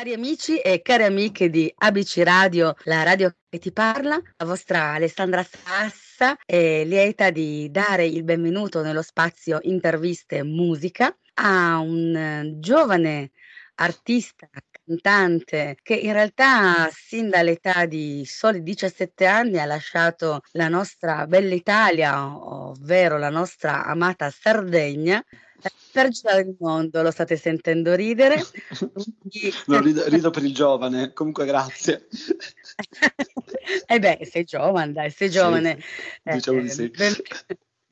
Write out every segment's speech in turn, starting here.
Cari amici e cari amiche di ABC Radio, la radio che ti parla, la vostra Alessandra Sassa è lieta di dare il benvenuto nello spazio interviste e musica a un eh, giovane artista, cantante che in realtà sin dall'età di soli 17 anni ha lasciato la nostra bella Italia, ovvero la nostra amata Sardegna per girare il mondo, lo state sentendo ridere? no, rido, rido, per il giovane, comunque grazie. eh beh, sei giovane, dai, sei giovane. Sì, diciamo eh, di sì. Ben,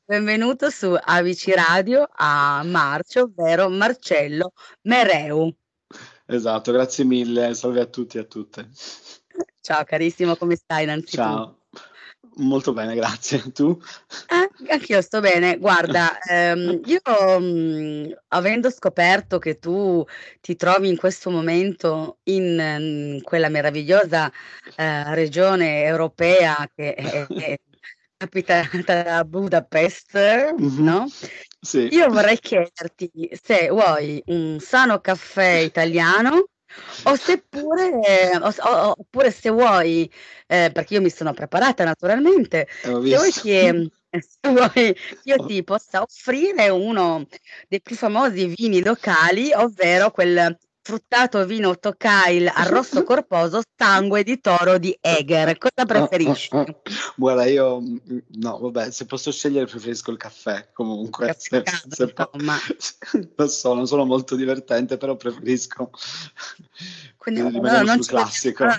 benvenuto su Avici Radio a Marcio, ovvero Marcello Mereu. Esatto, grazie mille, salve a tutti e a tutte. Ciao carissimo, come stai innanzitutto? Ciao. Molto bene, grazie. Tu? Eh, anch'io sto bene. Guarda, ehm, io mh, mm, avendo scoperto che tu ti trovi in questo momento in, in quella meravigliosa eh, regione europea che è, è capitata da Budapest, mm-hmm. no? Sì. Io vorrei chiederti se vuoi un sano caffè italiano o seppure, eh, o, o, oppure se vuoi, eh, perché io mi sono preparata naturalmente, se vuoi che se vuoi io ti possa offrire uno dei più famosi vini locali, ovvero quel fruttato vino Tokail arrosto corposo sangue di toro di Eger. Cosa preferisci? Guarda, io no, vabbè, se posso scegliere preferisco il caffè comunque. Se, se po- lo so, non sono molto divertente, però preferisco quindi no, non classico. No,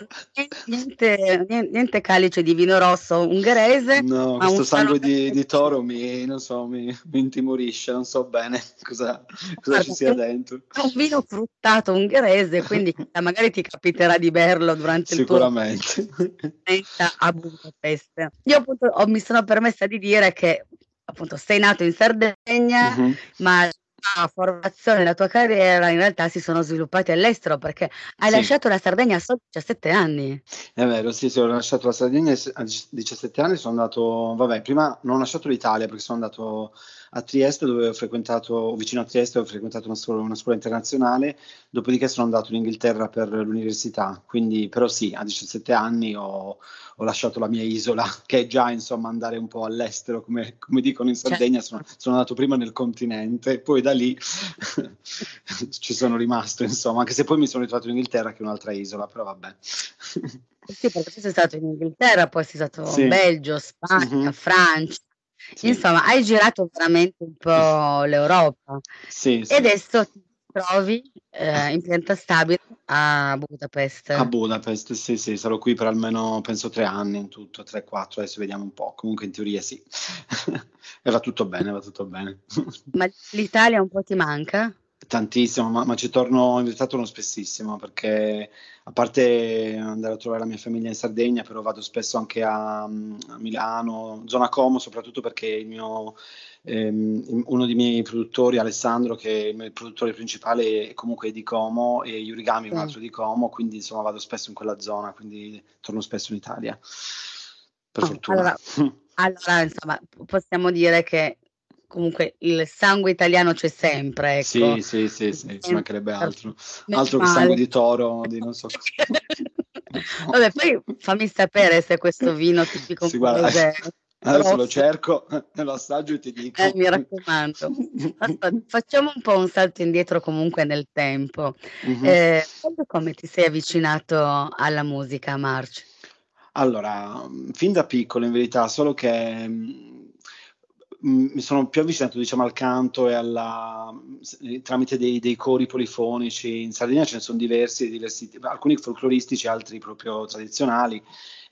niente, niente, niente, calice di vino rosso ungherese. No, questo sangue di, di, toro mi, so, mi, mi, intimorisce, non so bene cosa, cosa Guarda, ci sia dentro. È un vino fruttato ungherese, quindi magari ti capiterà di berlo durante il tuo Sicuramente. a Budapest. Io appunto ho, mi sono permessa di dire che appunto sei nato in Sardegna, uh-huh. ma tua formazione, la tua carriera in realtà si sono sviluppati all'estero perché hai sì. lasciato la Sardegna a solo 17 anni. È vero, sì, sì, ho lasciato la Sardegna a 17 anni, sono andato, vabbè, prima non ho lasciato l'Italia perché sono andato a Trieste dove ho frequentato, vicino a Trieste ho frequentato una scuola, una scuola internazionale, dopodiché sono andato in Inghilterra per l'università, quindi però sì, a 17 anni ho, ho lasciato la mia isola, che è già insomma andare un po' all'estero, come, come dicono in certo. Sardegna, sono, sono, andato prima nel continente, poi da lì ci sono rimasto, insomma, anche se poi mi sono ritrovato in Inghilterra, che è un'altra isola, però vabbè. Sì, perché tu sei stato in Inghilterra, poi sei stato sì. in Belgio, Spagna, mm-hmm. Francia. Sì. Insomma, hai girato veramente un po' l'Europa. Sì, sì. E adesso ti trovi eh, in pianta stabile a Budapest. A Budapest, sì, sì, sarò qui per almeno penso tre anni in tutto, tre, quattro, adesso vediamo un po'. Comunque in teoria sì. e va tutto bene, va tutto bene. Ma l'Italia un po' ti manca? Tantissimo, ma, ma, ci torno, in realtà torno spessissimo perché a parte andare a trovare la mia famiglia in Sardegna, però vado spesso anche a, a Milano, zona Como, soprattutto perché il mio ehm, uno dei miei produttori, Alessandro, che è il produttore principale è comunque di Como e Yurigami è un altro di Como, quindi insomma vado spesso in quella zona, quindi torno spesso in Italia. Per oh, fortuna. Allora, allora, insomma, possiamo dire che comunque il sangue italiano c'è sempre. Ecco. Sì, sì, sì, sì, ci mancherebbe altro. Altro che sangue di toro, di non so Vabbè, poi fammi sapere se questo vino tipico sì, guarda, Adesso lo cerco, lo assaggio e ti dico. Eh, mi raccomando. Facciamo un po' un salto indietro comunque nel tempo. Mm-hmm. Eh, come ti sei avvicinato alla musica, March? Allora, fin da piccolo in verità, solo che mi sono più avvicinato diciamo, al canto e alla, tramite dei, dei, cori polifonici. In Sardegna ce ne sono diversi, diversi, alcuni folcloristici, altri proprio tradizionali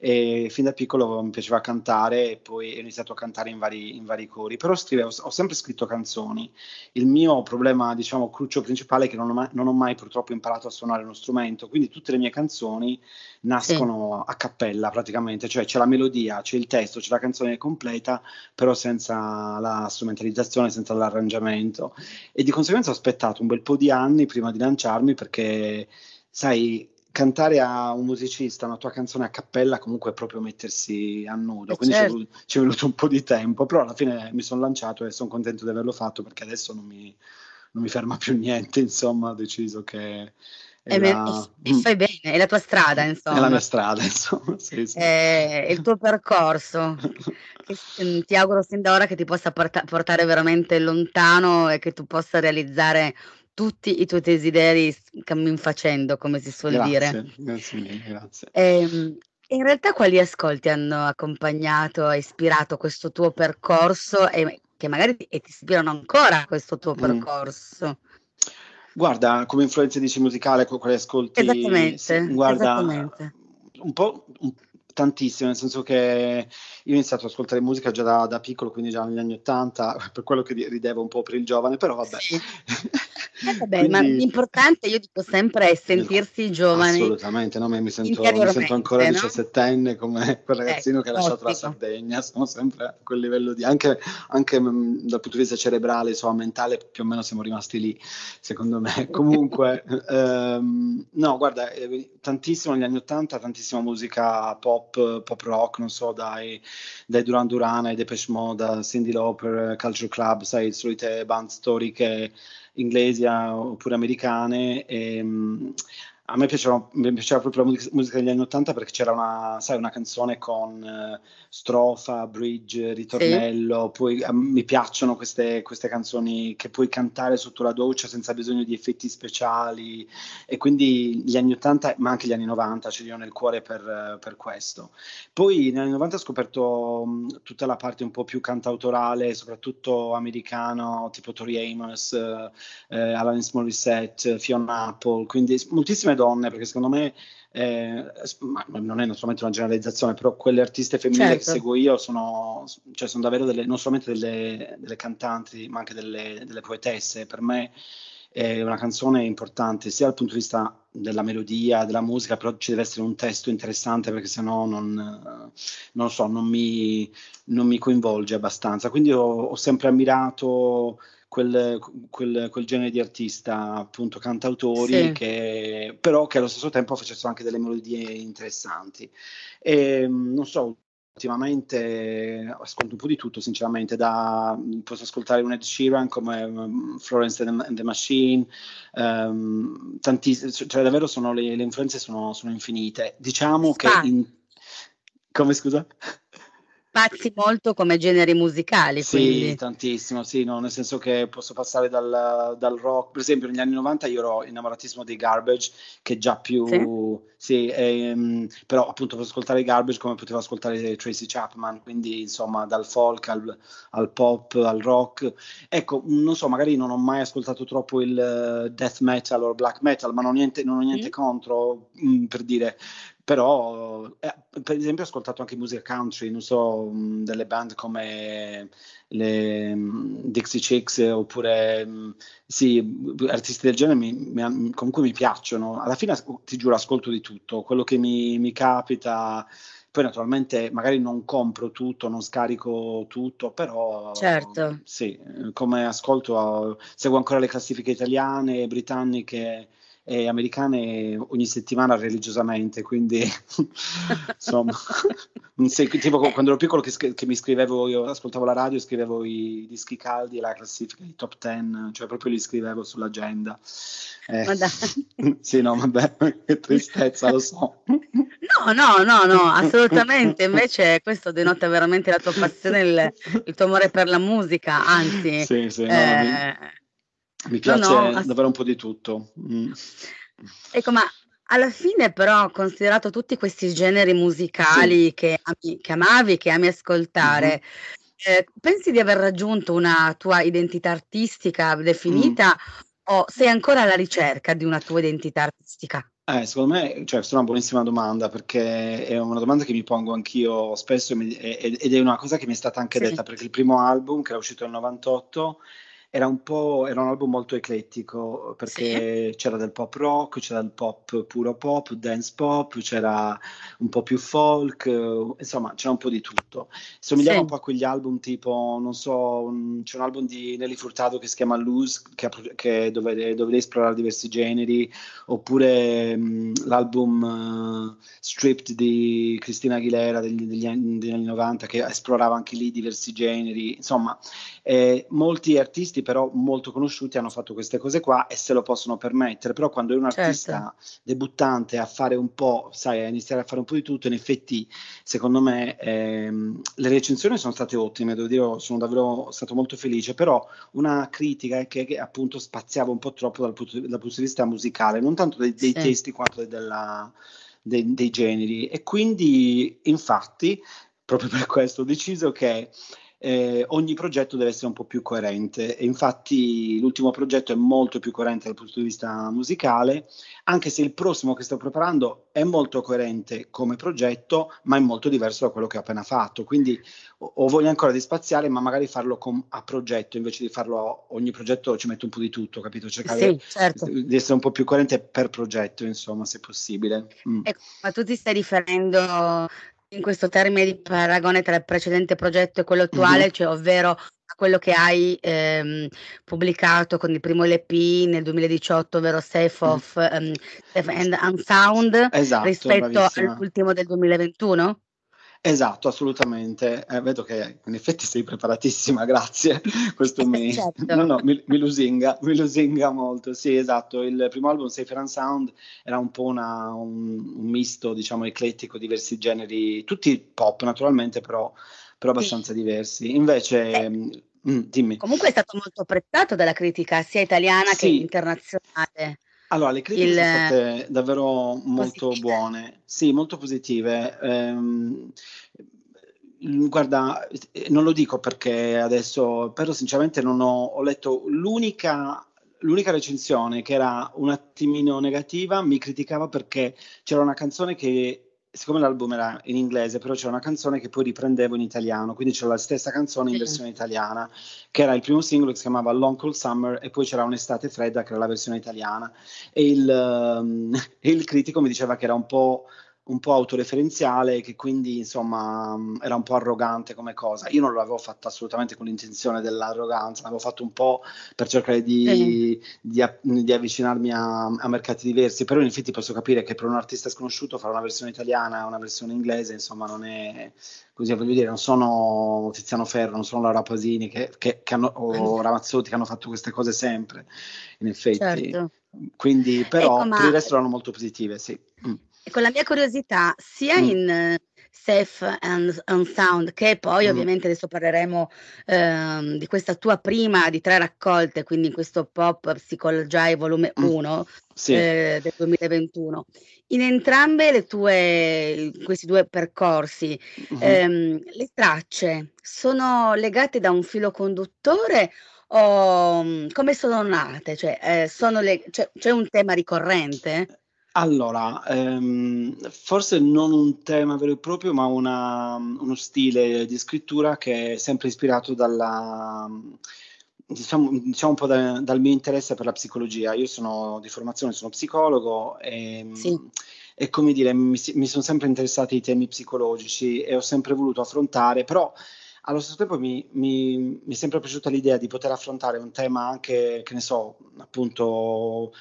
e fin da piccolo mi piaceva cantare e poi ho iniziato a cantare in vari, in vari cori, però scrivevo, ho sempre scritto canzoni. Il mio problema, diciamo, cruccio principale è che non ho, mai, non ho mai purtroppo imparato a suonare uno strumento, quindi tutte le mie canzoni nascono sì. a cappella praticamente, cioè c'è la melodia, c'è il testo, c'è la canzone completa, però senza la strumentalizzazione, senza l'arrangiamento. E di conseguenza ho aspettato un bel po' di anni prima di lanciarmi perché, sai, cantare a un musicista una tua canzone a cappella comunque è proprio mettersi a nudo, quindi certo. ci, è voluto, ci, è voluto, un po' di tempo, però alla fine mi sono lanciato e sono contento di averlo fatto perché adesso non mi, non mi ferma più niente, insomma ho deciso che E, la... e, fai bene, è la tua strada, insomma. È la mia strada, insomma. Sì, sì. È il tuo percorso. Mm, ti auguro sin da ora che ti possa porta- portare veramente lontano e che tu possa realizzare tutti i tuoi desideri cammin facendo, come si suol grazie, dire. Grazie mille, grazie. E, ehm, in realtà quali ascolti hanno accompagnato e ispirato questo tuo percorso e che magari ti, e ti ispirano ancora a questo tuo mm. percorso? Guarda, come influenze dici musicale, quali ascolti? Esattamente, sì, guarda, esattamente. Un po', un, tantissimo, nel senso che io ho iniziato ad ascoltare musica già da, da piccolo, quindi già negli anni Ottanta, per quello che ridevo un po' per il giovane, però vabbè. Sì. Eh vabbè, Quindi, ma l'importante, io dico sempre, è sentirsi giovani. Assolutamente, no? mi, sento, mi sento ancora no? diciassettenne come quel ragazzino eh, che ha lasciato ottimo. la Sardegna, sono sempre a quel livello di, anche, anche mh, mm, dal punto di vista cerebrale, insomma, mentale, più o meno siamo rimasti lì, secondo me. Comunque, ehm, no, guarda, eh, tantissimo negli anni Ottanta, tantissima musica pop, pop rock, non so, dai, dai Duran Duran, ai Depeche Mode, Cindy Lauper, Culture Club, sai, solite band storiche inglesi oppure americane. E, ehm, a me piaceva, mi piaceva proprio la musica degli anni Ottanta perché c'era una, sai, una canzone con uh, strofa, bridge, ritornello, sì. poi uh, mi piacciono queste, queste, canzoni che puoi cantare sotto la doccia senza bisogno di effetti speciali e quindi gli anni Ottanta ma anche gli anni Novanta ce li ho nel cuore per, uh, per questo. Poi negli anni Novanta ho scoperto um, tutta la parte un po' più cantautorale, soprattutto americano, tipo Tori Amos, Alanis Morissette, Fiona Apple, quindi moltissime donne, perché secondo me eh, non è naturalmente una generalizzazione, però quelle artiste femminili certo. che seguo io sono, cioè sono davvero delle, non solamente delle, delle cantanti, ma anche delle, delle, poetesse. Per me è una canzone importante, sia dal punto di vista della melodia, della musica, però ci deve essere un testo interessante perché sennò non, non so, non mi, non mi coinvolge abbastanza. Quindi ho, ho sempre ammirato quel, quel, quel, genere di artista, appunto cantautori, sì. che, però che allo stesso tempo facessero anche delle melodie interessanti. E, non so, ultimamente ascolto un po' di tutto, sinceramente, da, posso ascoltare un Ed Sheeran come um, Florence and the Machine, um, tantissime, cioè davvero sono, le, le influenze sono, sono infinite. Diciamo Spazio. che... In, come scusa? Spazi molto come generi musicali. Sì, quindi. tantissimo, sì, no, nel senso che posso passare dal, dal, rock, per esempio negli anni 90 io ero innamoratissimo dei Garbage, che già più, sì, sì ehm, però appunto posso ascoltare i Garbage come potevo ascoltare Tracy Chapman, quindi insomma dal folk al, al, pop, al rock. Ecco, non so, magari non ho mai ascoltato troppo il death metal o black metal, ma non ho niente, non ho niente mm. contro, mh, mm, per dire, però eh, per esempio ho ascoltato anche musica country, non so, mh, delle band come le mh, Dixie Chicks oppure mh, sì, artisti del genere mi, mi, comunque mi piacciono. Alla fine ti giuro ascolto di tutto, quello che mi, mi capita. Poi naturalmente magari non compro tutto, non scarico tutto, però certo. sì, come ascolto seguo ancora le classifiche italiane, britanniche e americane ogni settimana religiosamente, quindi insomma, tipo quando ero piccolo che, che, mi scrivevo, io ascoltavo la radio, scrivevo i dischi caldi e la classifica, i top ten, cioè proprio li scrivevo sull'agenda. Eh, sì, no, vabbè, che tristezza, lo so. No, no, no, no, assolutamente, invece questo denota veramente la tua passione, il, il tuo amore per la musica, anzi... Sì, sì, no, eh, mi mi piace no, no, davvero un po' di tutto. Mm. Ecco, ma alla fine però, considerato tutti questi generi musicali sì. che, ami, che, amavi, che ami ascoltare, mm-hmm. eh, pensi di aver raggiunto una tua identità artistica definita mm. o sei ancora alla ricerca di una tua identità artistica? Eh, secondo me, cioè, questa è una buonissima domanda perché è una domanda che mi pongo anch'io spesso ed è una cosa che mi è stata anche sì. detta perché il primo album che era uscito nel 98 era un po' era un album molto eclettico perché sì. c'era del pop rock, c'era del pop puro pop, dance pop, c'era un po' più folk, insomma c'era un po' di tutto. Somigliava sì. un po' a quegli album tipo, non so, c'è un album di Nelly Furtado che si chiama Lose, che, che dove, dove lei esplorare diversi generi, oppure mh, l'album uh, Stripped di Cristina Aguilera degli, degli, anni, degli, anni, 90 che esplorava anche lì diversi generi, insomma eh, molti artisti artisti però molto conosciuti hanno fatto queste cose qua e se lo possono permettere, però quando è un certo. artista certo. debuttante a fare un po', sai, a iniziare a fare un po' di tutto, in effetti secondo me ehm, le recensioni sono state ottime, devo dire, sono davvero stato molto felice, però una critica è che, che appunto spaziava un po' troppo dal punto, dal punto di vista musicale, non tanto dei, dei sì. testi quanto della, dei, dei generi e quindi infatti proprio per questo ho deciso che eh, ogni progetto deve essere un po' più coerente e infatti l'ultimo progetto è molto più coerente dal punto di vista musicale, anche se il prossimo che sto preparando è molto coerente come progetto, ma è molto diverso da quello che ho appena fatto. Quindi o, o voglio ancora di spaziale, ma magari farlo com- a progetto invece di farlo a ogni progetto ci metto un po' di tutto, capito? Cercare sì, certo. di essere un po' più coerente per progetto, insomma, se possibile. Mm. Ecco, ma tu ti stai riferendo in questo termine di paragone tra il precedente progetto e quello attuale, mm-hmm. cioè ovvero quello che hai ehm, pubblicato con il primo LP nel 2018, ovvero Safe mm. of um, Safe and Unsound, esatto, rispetto bravissima. all'ultimo del 2021? Esatto, assolutamente. Eh, vedo che in effetti sei preparatissima, grazie. Questo mi, certo. no, no, mi, mi, lusinga, mi lusinga molto. Sì, esatto. Il primo album, Safer and Sound, era un po' una, un, un, misto, diciamo, eclettico, diversi generi, tutti pop naturalmente, però, però abbastanza sì. diversi. Invece... Eh. Mm, dimmi. Comunque è stato molto apprezzato dalla critica sia italiana sì. che internazionale. Allora, le critiche il... sono state davvero molto positive. buone, sì, molto positive. Ehm, guarda, non lo dico perché adesso, però sinceramente non ho, ho letto l'unica l'unica recensione che era un attimino negativa mi criticava perché c'era una canzone che siccome l'album era in inglese, però c'era una canzone che poi riprendevo in italiano, quindi c'era la stessa canzone in versione italiana, che era il primo singolo che si chiamava Long Cold Summer e poi c'era Un'estate fredda che era la versione italiana. E il, um, il critico mi diceva che era un po' un po' autoreferenziale che quindi insomma era un po' arrogante come cosa. Io non l'avevo fatto assolutamente con l'intenzione dell'arroganza, l'avevo fatto un po' per cercare di, sì. di, di avvicinarmi a, a, mercati diversi, però in effetti posso capire che per un artista sconosciuto fare una versione italiana e una versione inglese insomma non è così, voglio dire, non sono Tiziano Ferro, non sono Laura Pasini che, che, che hanno, o Ramazzotti che hanno fatto queste cose sempre, in effetti. Certo. Quindi, però ecco, per il resto erano molto positive, sì. Mm. Ecco, la mia curiosità, sia mm. in uh, Safe and, and, Sound, che poi mm. ovviamente adesso parleremo uh, di questa tua prima di tre raccolte, quindi in questo Pop Psychology volume 1 mm. sì. eh, del 2021. In entrambe le tue, questi due percorsi, mm-hmm. ehm, le tracce sono legate da un filo conduttore o mm, come sono nate? Cioè, eh, sono le, cioè, c'è un tema ricorrente? Allora, ehm, forse non un tema vero e proprio, ma una, uno stile di scrittura che è sempre ispirato dalla, diciamo, diciamo un po' da, dal mio interesse per la psicologia. Io sono di formazione, sono psicologo e, sì. e come dire, mi, mi sono sempre interessati i temi psicologici e ho sempre voluto affrontare, però allo stesso tempo mi, mi, mi, è sempre piaciuta l'idea di poter affrontare un tema anche, che ne so, appunto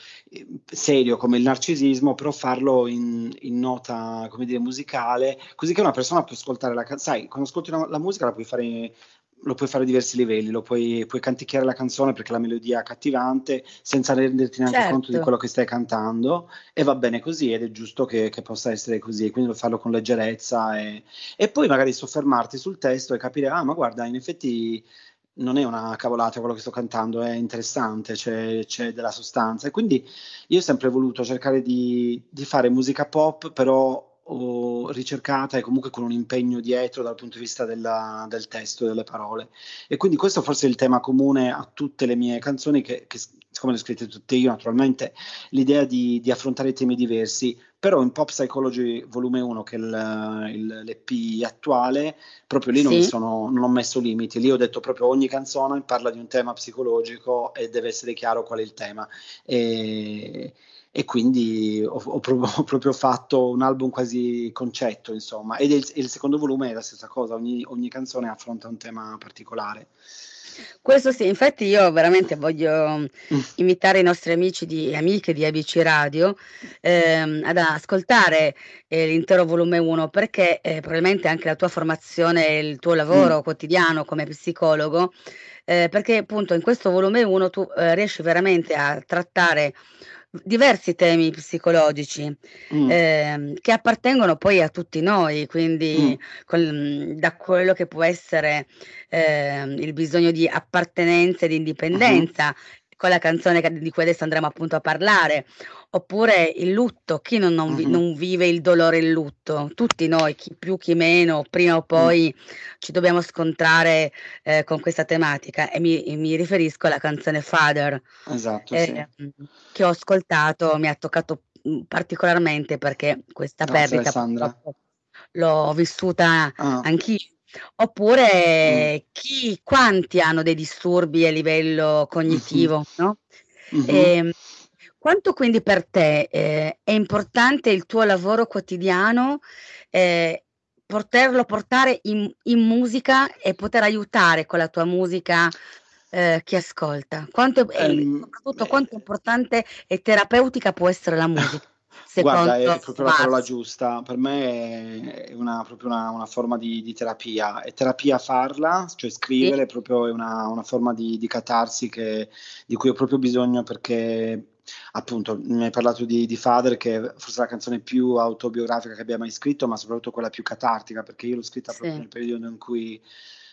serio come il narcisismo, però farlo in, in nota, come dire, musicale, così che una persona può ascoltare la canzone. Sai, quando ascolti la, la musica la puoi fare lo puoi fare a diversi livelli, lo puoi, puoi, canticchiare la canzone perché la melodia è accattivante senza renderti neanche certo. conto di quello che stai cantando e va bene così ed è giusto che, che possa essere così, quindi farlo con leggerezza e, e, poi magari soffermarti sul testo e capire, ah ma guarda, in effetti non è una cavolata quello che sto cantando, è interessante, c'è, c'è della sostanza e quindi io ho sempre voluto cercare di, di fare musica pop però o ricercata e comunque con un impegno dietro dal punto di vista della, del testo e delle parole. E quindi questo forse è il tema comune a tutte le mie canzoni, che, che siccome le ho scritte tutte io naturalmente, l'idea di, di, affrontare temi diversi, però in Pop Psychology volume 1, che è il, il, l'EP attuale, proprio lì sì. non, sono, non ho messo limiti, lì ho detto proprio ogni canzone parla di un tema psicologico e deve essere chiaro qual è il tema. E, e quindi ho, ho, proprio, ho, proprio, fatto un album quasi concetto, insomma, ed il, il secondo volume è la stessa cosa, ogni, ogni, canzone affronta un tema particolare. Questo sì, infatti io veramente voglio mm. invitare i nostri amici e amiche di ABC Radio ehm, ad ascoltare eh, l'intero volume 1 perché eh, probabilmente anche la tua formazione e il tuo lavoro mm. quotidiano come psicologo, eh, perché appunto in questo volume 1 tu eh, riesci veramente a trattare diversi temi psicologici mm. eh, che appartengono poi a tutti noi, quindi mm. con, da quello che può essere eh, il bisogno di appartenenza e di indipendenza, uh-huh con la canzone di cui adesso andremo appunto a parlare, oppure il lutto, chi non, non, uh-huh. non vive il dolore e il lutto? Tutti noi, chi più, chi meno, prima o poi uh-huh. ci dobbiamo scontrare eh, con questa tematica e mi, mi, riferisco alla canzone Father, esatto, eh, sì. che ho ascoltato, mi ha toccato mm, particolarmente perché questa Grazie, perdita l'ho vissuta ah. anch'io Oppure mm. chi, quanti hanno dei disturbi a livello cognitivo, mm-hmm. no? Mm-hmm. E, quanto quindi per te eh, è importante il tuo lavoro quotidiano eh, poterlo portare in, in, musica e poter aiutare con la tua musica eh, chi ascolta? Quanto, um, soprattutto quanto importante e terapeutica può essere la musica? Guarda, è proprio la parola giusta. Per me è una, proprio una, una forma di, di, terapia. È terapia farla, cioè scrivere, sì. proprio è una, una forma di, di catarsi che, di cui ho proprio bisogno perché appunto mi hai parlato di, di Father che è forse la canzone più autobiografica che abbia mai scritto ma soprattutto quella più catartica perché io l'ho scritta sì. proprio nel periodo in cui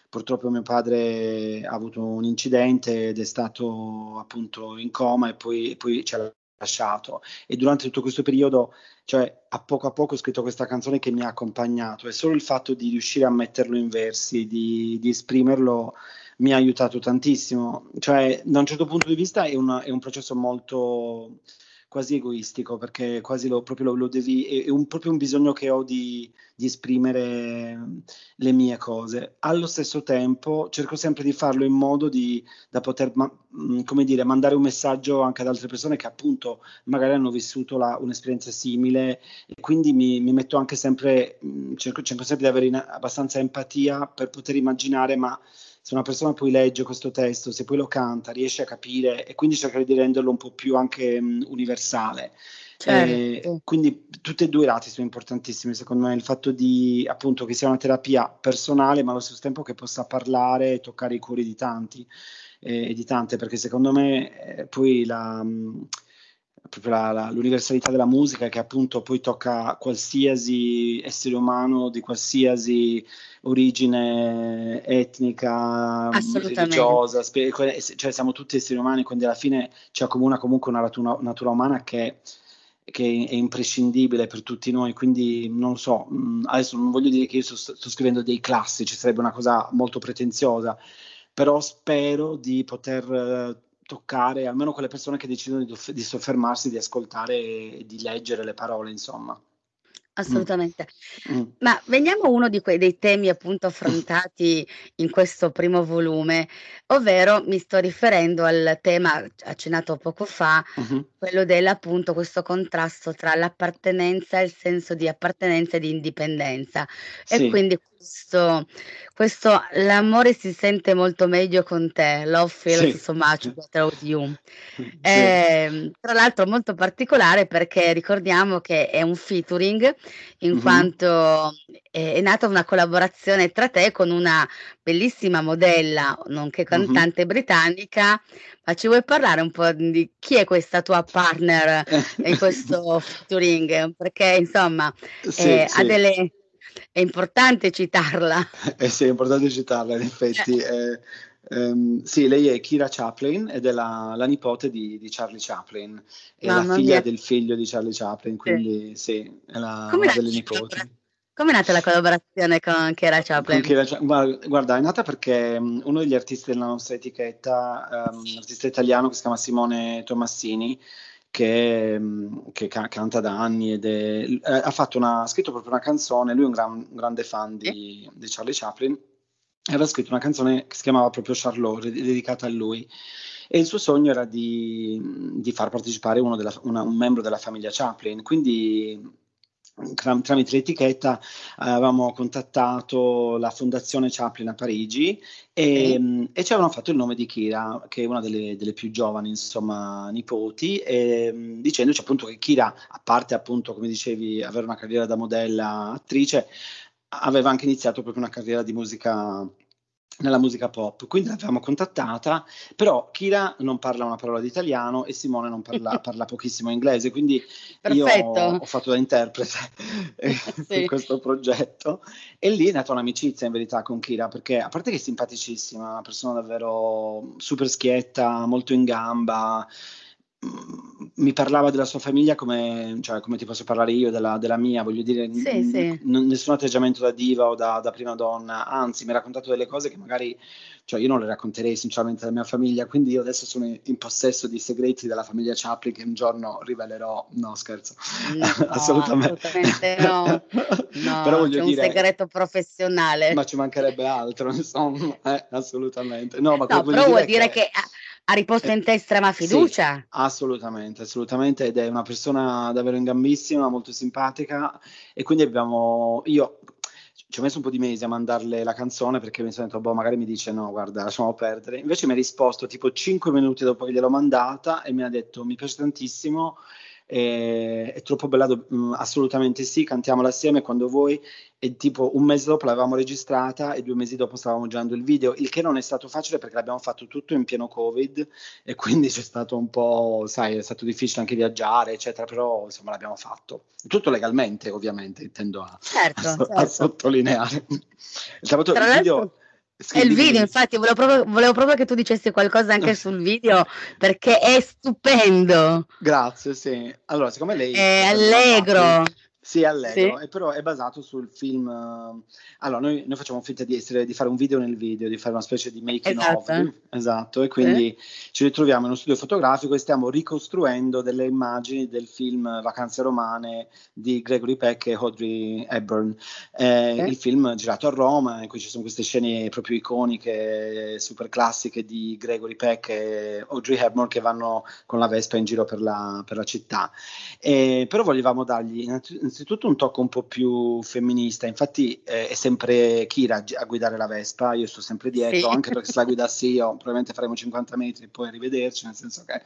purtroppo mio padre ha avuto un incidente ed è stato appunto in coma e poi, poi ci ha lasciato e durante tutto questo periodo, cioè a poco a poco ho scritto questa canzone che mi ha accompagnato e solo il fatto di riuscire a metterlo in versi, di, di esprimerlo mi ha aiutato tantissimo. Cioè, da un certo punto di vista è, una, è un processo molto quasi egoistico perché quasi lo, proprio lo, devi, è, un, proprio un bisogno che ho di, di, esprimere le mie cose. Allo stesso tempo cerco sempre di farlo in modo di, da poter, ma, come dire, mandare un messaggio anche ad altre persone che appunto magari hanno vissuto la, un'esperienza simile e quindi mi, mi metto anche sempre, cerco, cerco sempre di avere in, abbastanza empatia per poter immaginare ma se una persona poi legge questo testo, se poi lo canta, riesce a capire e quindi cercare di renderlo un po' più anche mh, universale. Certo. Eh, quindi tutti e due i lati sono importantissimi, secondo me, il fatto di appunto che sia una terapia personale, ma allo stesso tempo che possa parlare e toccare i cuori di tanti eh, e di tante, perché secondo me eh, poi la, mh, proprio la, la, l'universalità della musica che appunto poi tocca qualsiasi essere umano di qualsiasi origine etnica, religiosa, spe- cioè siamo tutti esseri umani, quindi alla fine ci accomuna comunque una natura, natura umana che, che, è imprescindibile per tutti noi, quindi non so, adesso non voglio dire che io sto, sto scrivendo dei classici, sarebbe una cosa molto pretenziosa, però spero di poter toccare almeno quelle persone che decidono di, di soffermarsi, di ascoltare e di leggere le parole, insomma. Assolutamente. Mm. Ma veniamo a uno di quei dei temi appunto affrontati in questo primo volume, ovvero mi sto riferendo al tema accennato poco fa, uh-huh. quello dell'appunto questo contrasto tra l'appartenenza e il senso di appartenenza e di indipendenza. Sì. E quindi questo, questo l'amore si sente molto meglio con te, love feels sì. so much better with you. Sì. Eh, tra l'altro molto particolare perché ricordiamo che è un featuring in mm-hmm. quanto è, è, nata una collaborazione tra te con una bellissima modella, nonché cantante mm-hmm. britannica, ma ci vuoi parlare un po' di chi è questa tua partner in questo featuring? Perché insomma sì, eh, ha delle è importante citarla. Eh sì, è importante citarla, in effetti. Eh. Um, sì, lei è Kira Chaplin ed è la, la nipote di, di, Charlie Chaplin, è Mamma la figlia mia. del figlio di Charlie Chaplin, quindi sì, sì è la, una delle nipoti. Come è nata la collaborazione con Kira Chaplin? Con Kira, guarda, è nata perché um, uno degli artisti della nostra etichetta, um, un artista italiano che si chiama Simone Tomassini, che, che ca- canta da anni ed è, eh, ha, fatto una, ha scritto proprio una canzone, lui è un, gran, un grande fan di, di, Charlie Chaplin, e aveva scritto una canzone che si chiamava proprio Charlotte, dedicata a lui. E il suo sogno era di, di far partecipare della, una, un membro della famiglia Chaplin, quindi tramite l'etichetta avevamo contattato la Fondazione Chaplin a Parigi e, mm. e, ci avevano fatto il nome di Kira, che è una delle, delle più giovani, insomma, nipoti, e, mm, dicendoci appunto che Kira, a parte appunto, come dicevi, avere una carriera da modella attrice, aveva anche iniziato proprio una carriera di musica nella musica pop, quindi l'avevamo contattata, però Kira non parla una parola di italiano e Simone non parla, parla pochissimo inglese, quindi Perfetto. io ho fatto da interprete sì. in questo progetto e lì è nata un'amicizia in verità con Kira, perché a parte che è simpaticissima, una persona davvero super schietta, molto in gamba, mi parlava della sua famiglia come, cioè, come ti posso parlare io della, della mia, voglio dire, sì, n- sì. N- nessun atteggiamento da diva o da, da, prima donna, anzi mi ha raccontato delle cose che magari, cioè io non le racconterei sinceramente alla mia famiglia, quindi io adesso sono in possesso di segreti della famiglia Chaplin che un giorno rivelerò, no scherzo, no, assolutamente. assolutamente no, no Però voglio c'è dire, un segreto professionale. Ma ci mancherebbe altro, insomma, eh, assolutamente. No, ma no, però vuol dire che, che ha riposto in te estrema fiducia. Sì, assolutamente, assolutamente, ed è una persona davvero in gambissima, molto simpatica e quindi abbiamo, io ci ho messo un po' di mesi a mandarle la canzone perché mi sono detto, boh, magari mi dice no, guarda, lasciamo perdere. Invece mi ha risposto tipo 5 minuti dopo che gliel'ho mandata e mi ha detto, mi piace tantissimo, è, è troppo bella, mm, assolutamente sì, cantiamola assieme quando vuoi e tipo un mese dopo l'avevamo registrata e due mesi dopo stavamo girando il video, il che non è stato facile perché l'abbiamo fatto tutto in pieno Covid e quindi c'è stato un po', sai, è stato difficile anche viaggiare, eccetera, però insomma l'abbiamo fatto. Tutto legalmente, ovviamente, intendo a, certo, a, certo. a sottolineare. Tra il video... È il video, infatti, volevo proprio, volevo proprio, che tu dicessi qualcosa anche sul video perché è stupendo. Grazie, sì. Allora, secondo me lei è allegro. Sì, allegro, sì. però è basato sul film. allora, noi, noi, facciamo finta di, essere, di fare un video nel video, di fare una specie di making esatto. of. Esatto, e quindi sì. ci ritroviamo in uno studio fotografico e stiamo ricostruendo delle immagini del film Vacanze Romane di Gregory Peck e Audrey Hepburn. Eh, sì. Il film girato a Roma, in cui ci sono queste scene proprio iconiche, super classiche di Gregory Peck e Audrey Hepburn che vanno con la Vespa in giro per la, per la città. Eh, però volevamo dargli innanzitutto un tocco un po' più femminista, infatti eh, è sempre Kira a guidare la Vespa, io sto sempre dietro, sì. anche perché se la guidassi io probabilmente faremo 50 metri e poi arrivederci, nel senso che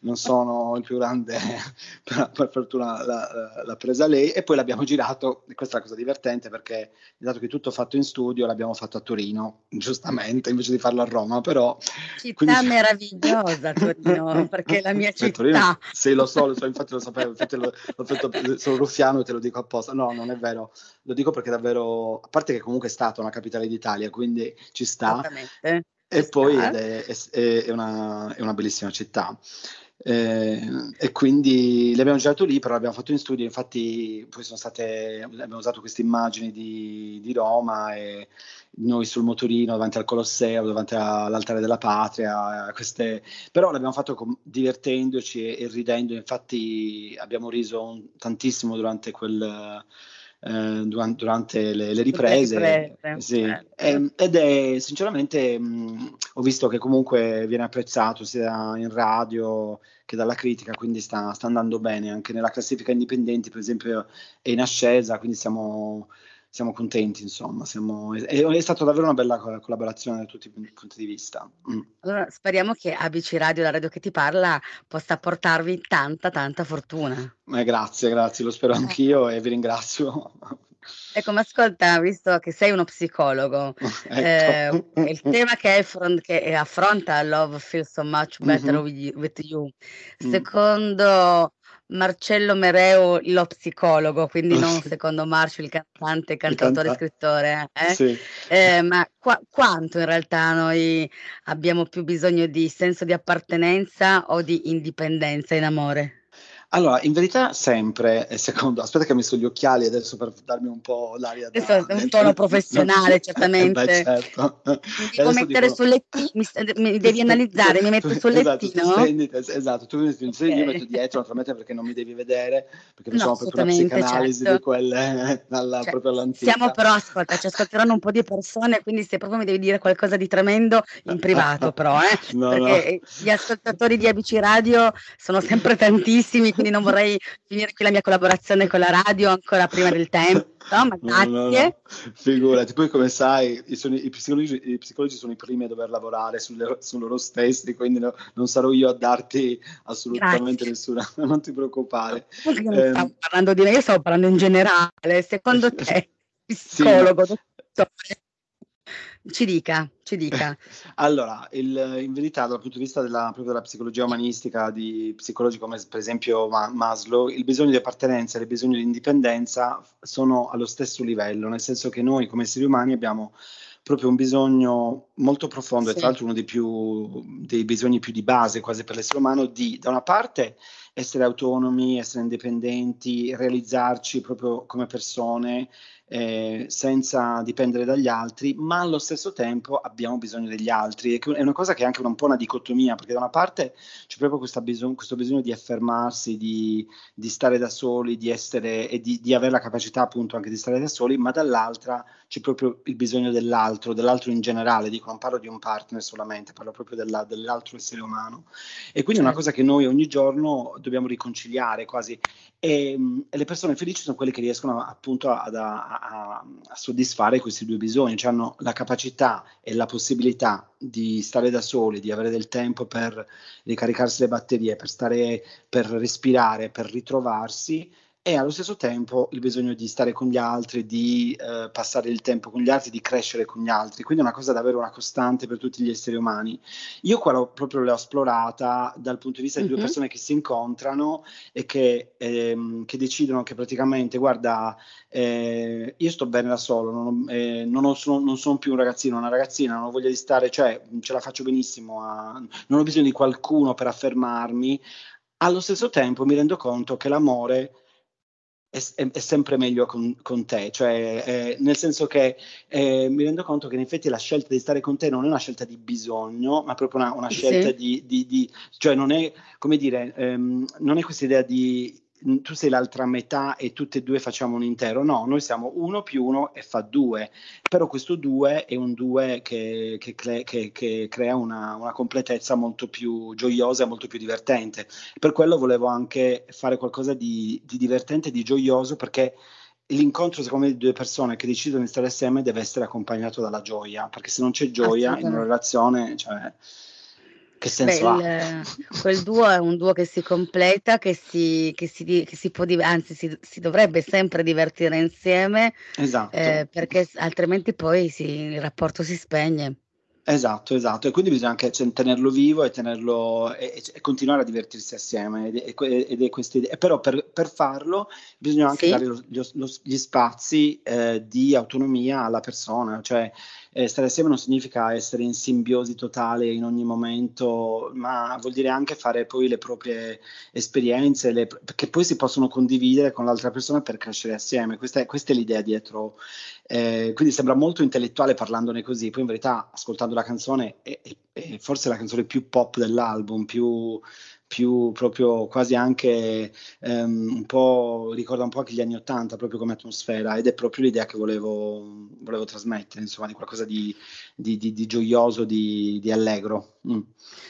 non sono il più grande, per, per fortuna l'ha, l'ha, presa lei e poi l'abbiamo girato, e questa è la cosa divertente perché dato che tutto fatto in studio l'abbiamo fatto a Torino, giustamente, invece di farlo a Roma, però... Città quindi... meravigliosa Torino, perché la mia città. Torino, sì, lo so, lo so, infatti lo sapevo, infatti lo, fatto, sono ruffiano te lo dico apposta. No, non è vero. Lo dico perché davvero, a parte che comunque è stata una capitale d'Italia, quindi ci sta. E ci poi. È, è, è, una, è, una, bellissima città. Eh, e quindi l'abbiamo girato lì, però l'abbiamo fatto in studio. Infatti, poi sono state, abbiamo usato queste immagini di, di Roma e noi sul motorino davanti al Colosseo, davanti all'altare della patria, queste... però l'abbiamo fatto con... divertendoci e, e, ridendo, infatti abbiamo riso un... tantissimo durante quel... Eh, durante, durante le, le, riprese, le riprese. Sì. Eh. Ed è sinceramente mh, ho visto che comunque viene apprezzato sia in radio che dalla critica, quindi sta, sta andando bene anche nella classifica indipendenti, per esempio è in ascesa, quindi siamo siamo contenti, insomma, siamo, è, è, stata davvero una bella collaborazione da tutti i punti di vista. Mm. Allora, speriamo che ABC Radio, la radio che ti parla, possa portarvi tanta, tanta fortuna. Eh, grazie, grazie, lo spero anch'io e vi ringrazio. Ecco, ma ascolta, visto che sei uno psicologo, ecco. eh, il tema che, affronta, che affronta Love Feels So Much Better mm-hmm. with, you, with you, mm. secondo Marcello Mereu, lo psicologo, quindi non secondo Marcio il cantante, cantautore, canta- scrittore, eh? Sì. Eh, ma qua- quanto in realtà noi abbiamo più bisogno di senso di appartenenza o di indipendenza in amore? Allora, in verità sempre, secondo, aspetta che ho messo gli occhiali adesso per darmi un po' l'aria Adesso è un tono professionale, certamente. Beh, certo. Mi devo mettere dico... sul lettino, mi, mi, devi analizzare, mi metto sul esatto, lettino. Stendi, esatto, tu mi stendi, okay. io metto dietro, naturalmente perché non mi devi vedere, perché no, facciamo proprio una psicanalisi certo. di quelle alla, cioè, proprio all'antica. Siamo però, ascolta, ci ascolteranno un po' di persone, quindi se proprio mi devi dire qualcosa di tremendo in privato però, eh? no, perché no. gli ascoltatori di ABC Radio sono sempre tantissimi, quindi non vorrei finire qui la mia collaborazione con la radio ancora prima del tempo. No, ma grazie. No, no, no. Figurati, poi come sai, i, sono, i, psicologi, i, psicologi, sono i primi a dover lavorare sulle, su loro stessi, quindi no, non sarò io a darti assolutamente grazie. nessuna, non ti preoccupare. Non eh, stavo parlando di me, io stavo parlando in generale. Secondo te, psicologo, sì, dottore, ci dica, ci dica. Allora, il, in verità dal punto di vista della, della psicologia umanistica, di psicologi come per esempio Maslow, il bisogno di appartenenza e il bisogno di indipendenza sono allo stesso livello, nel senso che noi come esseri umani abbiamo proprio un bisogno molto profondo sì. e tra l'altro uno dei, più, dei bisogni più di base quasi per l'essere umano di, da una parte, essere autonomi, essere indipendenti, realizzarci proprio come persone, eh, senza dipendere dagli altri, ma allo stesso tempo abbiamo bisogno degli altri. È una cosa che è anche un po' una dicotomia, perché da una parte c'è proprio bisogno, questo bisogno di affermarsi, di, di, stare da soli, di essere e di, di avere la capacità appunto anche di stare da soli, ma dall'altra c'è proprio il bisogno dell'altro, dell'altro in generale, dico non parlo di un partner solamente, parlo proprio della, dell'altro essere umano. E quindi è una certo. cosa che noi ogni giorno dobbiamo riconciliare quasi. E, e le persone felici sono quelle che riescono appunto ad, a, a, a, soddisfare questi due bisogni, cioè hanno la capacità e la possibilità di stare da soli, di avere del tempo per ricaricarsi le batterie, per stare, per respirare, per ritrovarsi e allo stesso tempo il bisogno di stare con gli altri, di eh, passare il tempo con gli altri, di crescere con gli altri. Quindi è una cosa davvero una costante per tutti gli esseri umani. Io qua l'ho, proprio l'ho esplorata dal punto di vista di due mm-hmm. persone che si incontrano e che, ehm, che decidono che praticamente, guarda, eh, io sto bene da solo, non, eh, non, ho, sono, non, sono, più un ragazzino, una ragazzina, non ho voglia di stare, cioè ce la faccio benissimo, a, non ho bisogno di qualcuno per affermarmi. Allo stesso tempo mi rendo conto che l'amore è, è, sempre meglio con, con te, cioè eh, nel senso che eh, mi rendo conto che in effetti la scelta di stare con te non è una scelta di bisogno, ma proprio una, una scelta sì. di, di, di, cioè non è, come dire, ehm, non è questa idea di tu sei l'altra metà e tutte e due facciamo un intero. No, noi siamo uno più uno e fa due, però questo due è un due che, che, che, che crea una, una, completezza molto più gioiosa e molto più divertente. Per quello volevo anche fare qualcosa di, di divertente, di gioioso, perché l'incontro secondo me di due persone che decidono di stare assieme deve essere accompagnato dalla gioia, perché se non c'è gioia in una relazione, cioè che senso Beh, ha? Il, quel duo è un duo che si completa, che si, che si, che si può, anzi si, si, dovrebbe sempre divertire insieme, esatto. eh, perché altrimenti poi si, il rapporto si spegne. Esatto, esatto, e quindi bisogna anche cioè, tenerlo vivo e, tenerlo, e, e, continuare a divertirsi assieme. Ed è, ed è questa idea. Però per, per, farlo bisogna anche sì. dare lo, lo, gli spazi eh, di autonomia alla persona, cioè stare assieme non significa essere in simbiosi totale in ogni momento, ma vuol dire anche fare poi le proprie esperienze, le, che poi si possono condividere con l'altra persona per crescere assieme. Questa è, questa è l'idea dietro. Eh, quindi sembra molto intellettuale parlandone così, poi in verità ascoltando la canzone è, è, è forse la canzone più pop dell'album, più più proprio quasi anche um, un po' ricorda un po' anche gli anni Ottanta proprio come atmosfera ed è proprio l'idea che volevo, volevo trasmettere, insomma, di qualcosa di, di, di, di gioioso, di, allegro. Mm.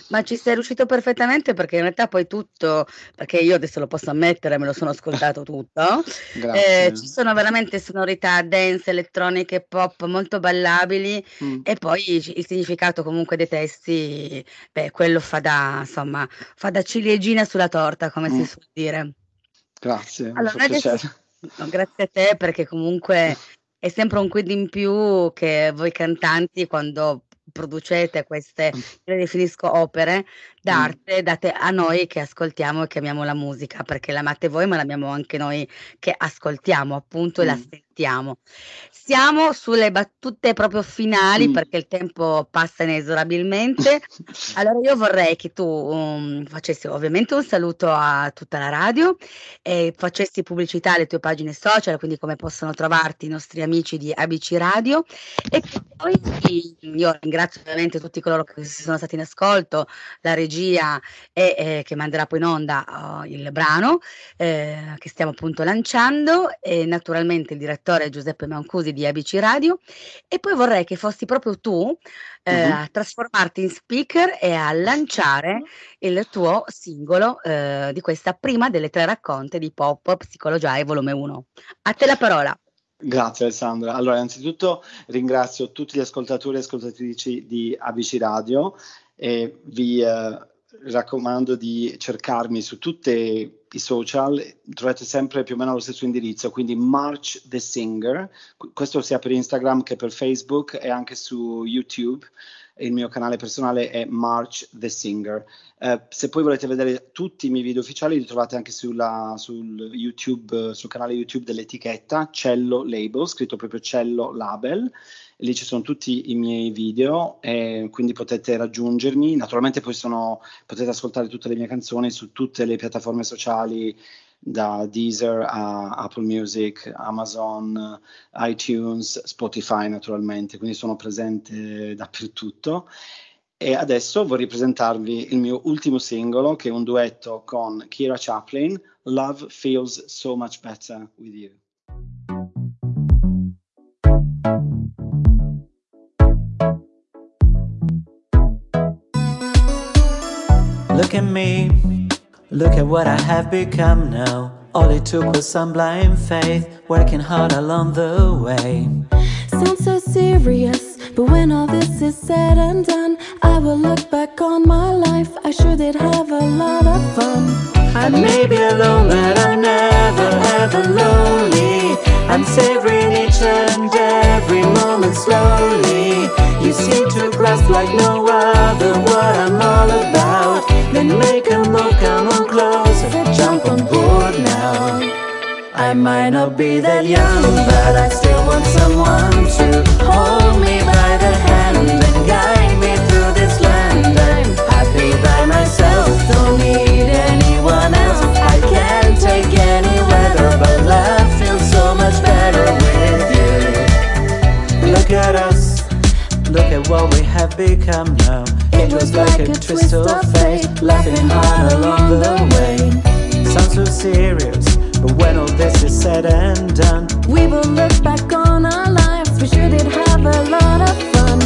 Ma ci sei riuscito perfettamente perché in realtà poi tutto, perché io adesso lo posso ammettere, me lo sono ascoltato tutto, eh, ci sono veramente sonorità dance, elettroniche, pop molto ballabili mm. e poi il significato comunque dei testi, beh, quello fa da, insomma, fa da ciliegina sulla torta, come mm. si suol dire. Grazie, allora, adesso, no, grazie a te perché comunque è sempre un quid in più che voi cantanti quando producete queste, le definisco opere d'arte, date a noi che ascoltiamo e che amiamo la musica, perché l'amate voi, ma l'amiamo anche noi che ascoltiamo appunto mm. e la sentiamo. Siamo sulle battute proprio finali mm. perché il tempo passa inesorabilmente. allora io vorrei che tu um, facessi ovviamente un saluto a tutta la radio e facessi pubblicità alle tue pagine social, quindi come possono trovarti i nostri amici di ABC Radio e poi io ringrazio ovviamente tutti coloro che sono stati in ascolto, la regia e eh, che manderà poi in onda uh, il brano eh, che stiamo appunto lanciando e naturalmente il direttore Giuseppe Mancusi di ABC Radio e poi vorrei che fossi proprio tu eh, uh-huh. a trasformarti in speaker e a lanciare il tuo singolo eh, di questa prima delle tre racconte di Pop Psicologiae volume 1. A te la parola. Grazie Alessandra. Allora, innanzitutto ringrazio tutti gli ascoltatori e ascoltatrici di ABC Radio e vi eh, raccomando di cercarmi su tutti i social, trovate sempre più o meno lo stesso indirizzo, quindi March the Singer, questo sia per Instagram che per Facebook e anche su YouTube il mio canale personale è March the Singer. Eh, se poi volete vedere tutti i miei video ufficiali, li trovate anche sulla, sul, YouTube, sul canale YouTube dell'etichetta Cello Label, scritto proprio Cello Label. Lì ci sono tutti i miei video e quindi potete raggiungermi. Naturalmente poi sono, potete ascoltare tutte le mie canzoni su tutte le piattaforme sociali da Deezer a Apple Music, Amazon, iTunes, Spotify naturalmente, quindi sono presente dappertutto. E adesso vorrei presentarvi il mio ultimo singolo, che è un duetto con Kira Chaplin, Love Feels So Much Better With You. Look at me Look at what I have become now. All it took was some blind faith, working hard along the way. Sounds so serious, but when all this is said and done, I will look back on my life. I sure did have a lot of fun. I may be alone, but I'm never ever lonely. I'm savoring each and every moment slowly. You seem to grasp like no other what I'm all about. I might not be that young, but I still want someone to hold me by the hand and guide me through this land. I'm happy by myself, don't need anyone else. I can't take any weather, but love feels so much better with you. Look at us, look at what we have become now. It was like a twist of fate, laughing hard along the way. Sounds so serious, but when all this is said and done, we will look back on our lives. We sure did have a lot of fun.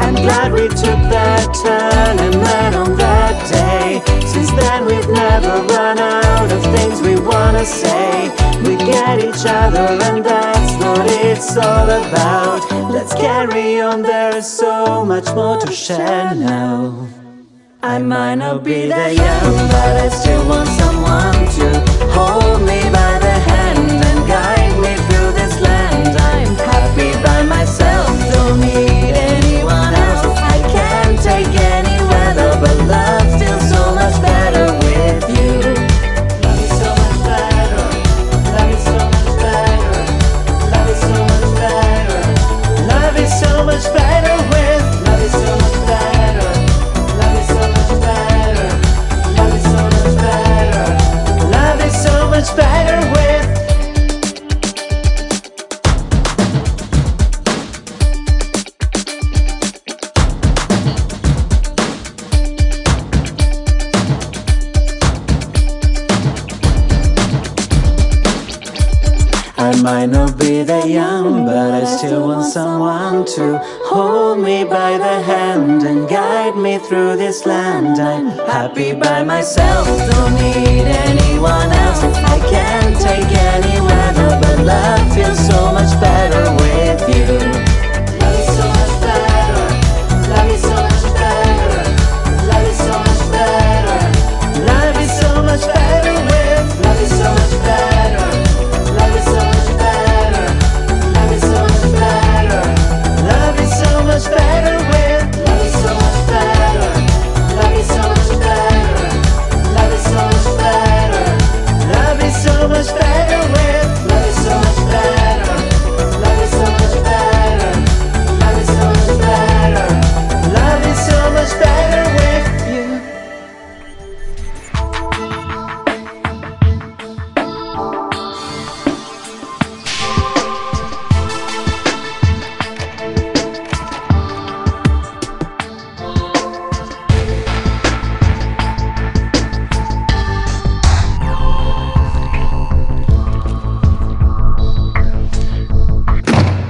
I'm glad we took that turn and met on that day. Since then, we've never run out of things we wanna say. We get each other, and that's what it's all about. Let's carry on, there is so much more to share now. I might not be that young, but I still want someone to hold me I'm happy by myself, don't need anyone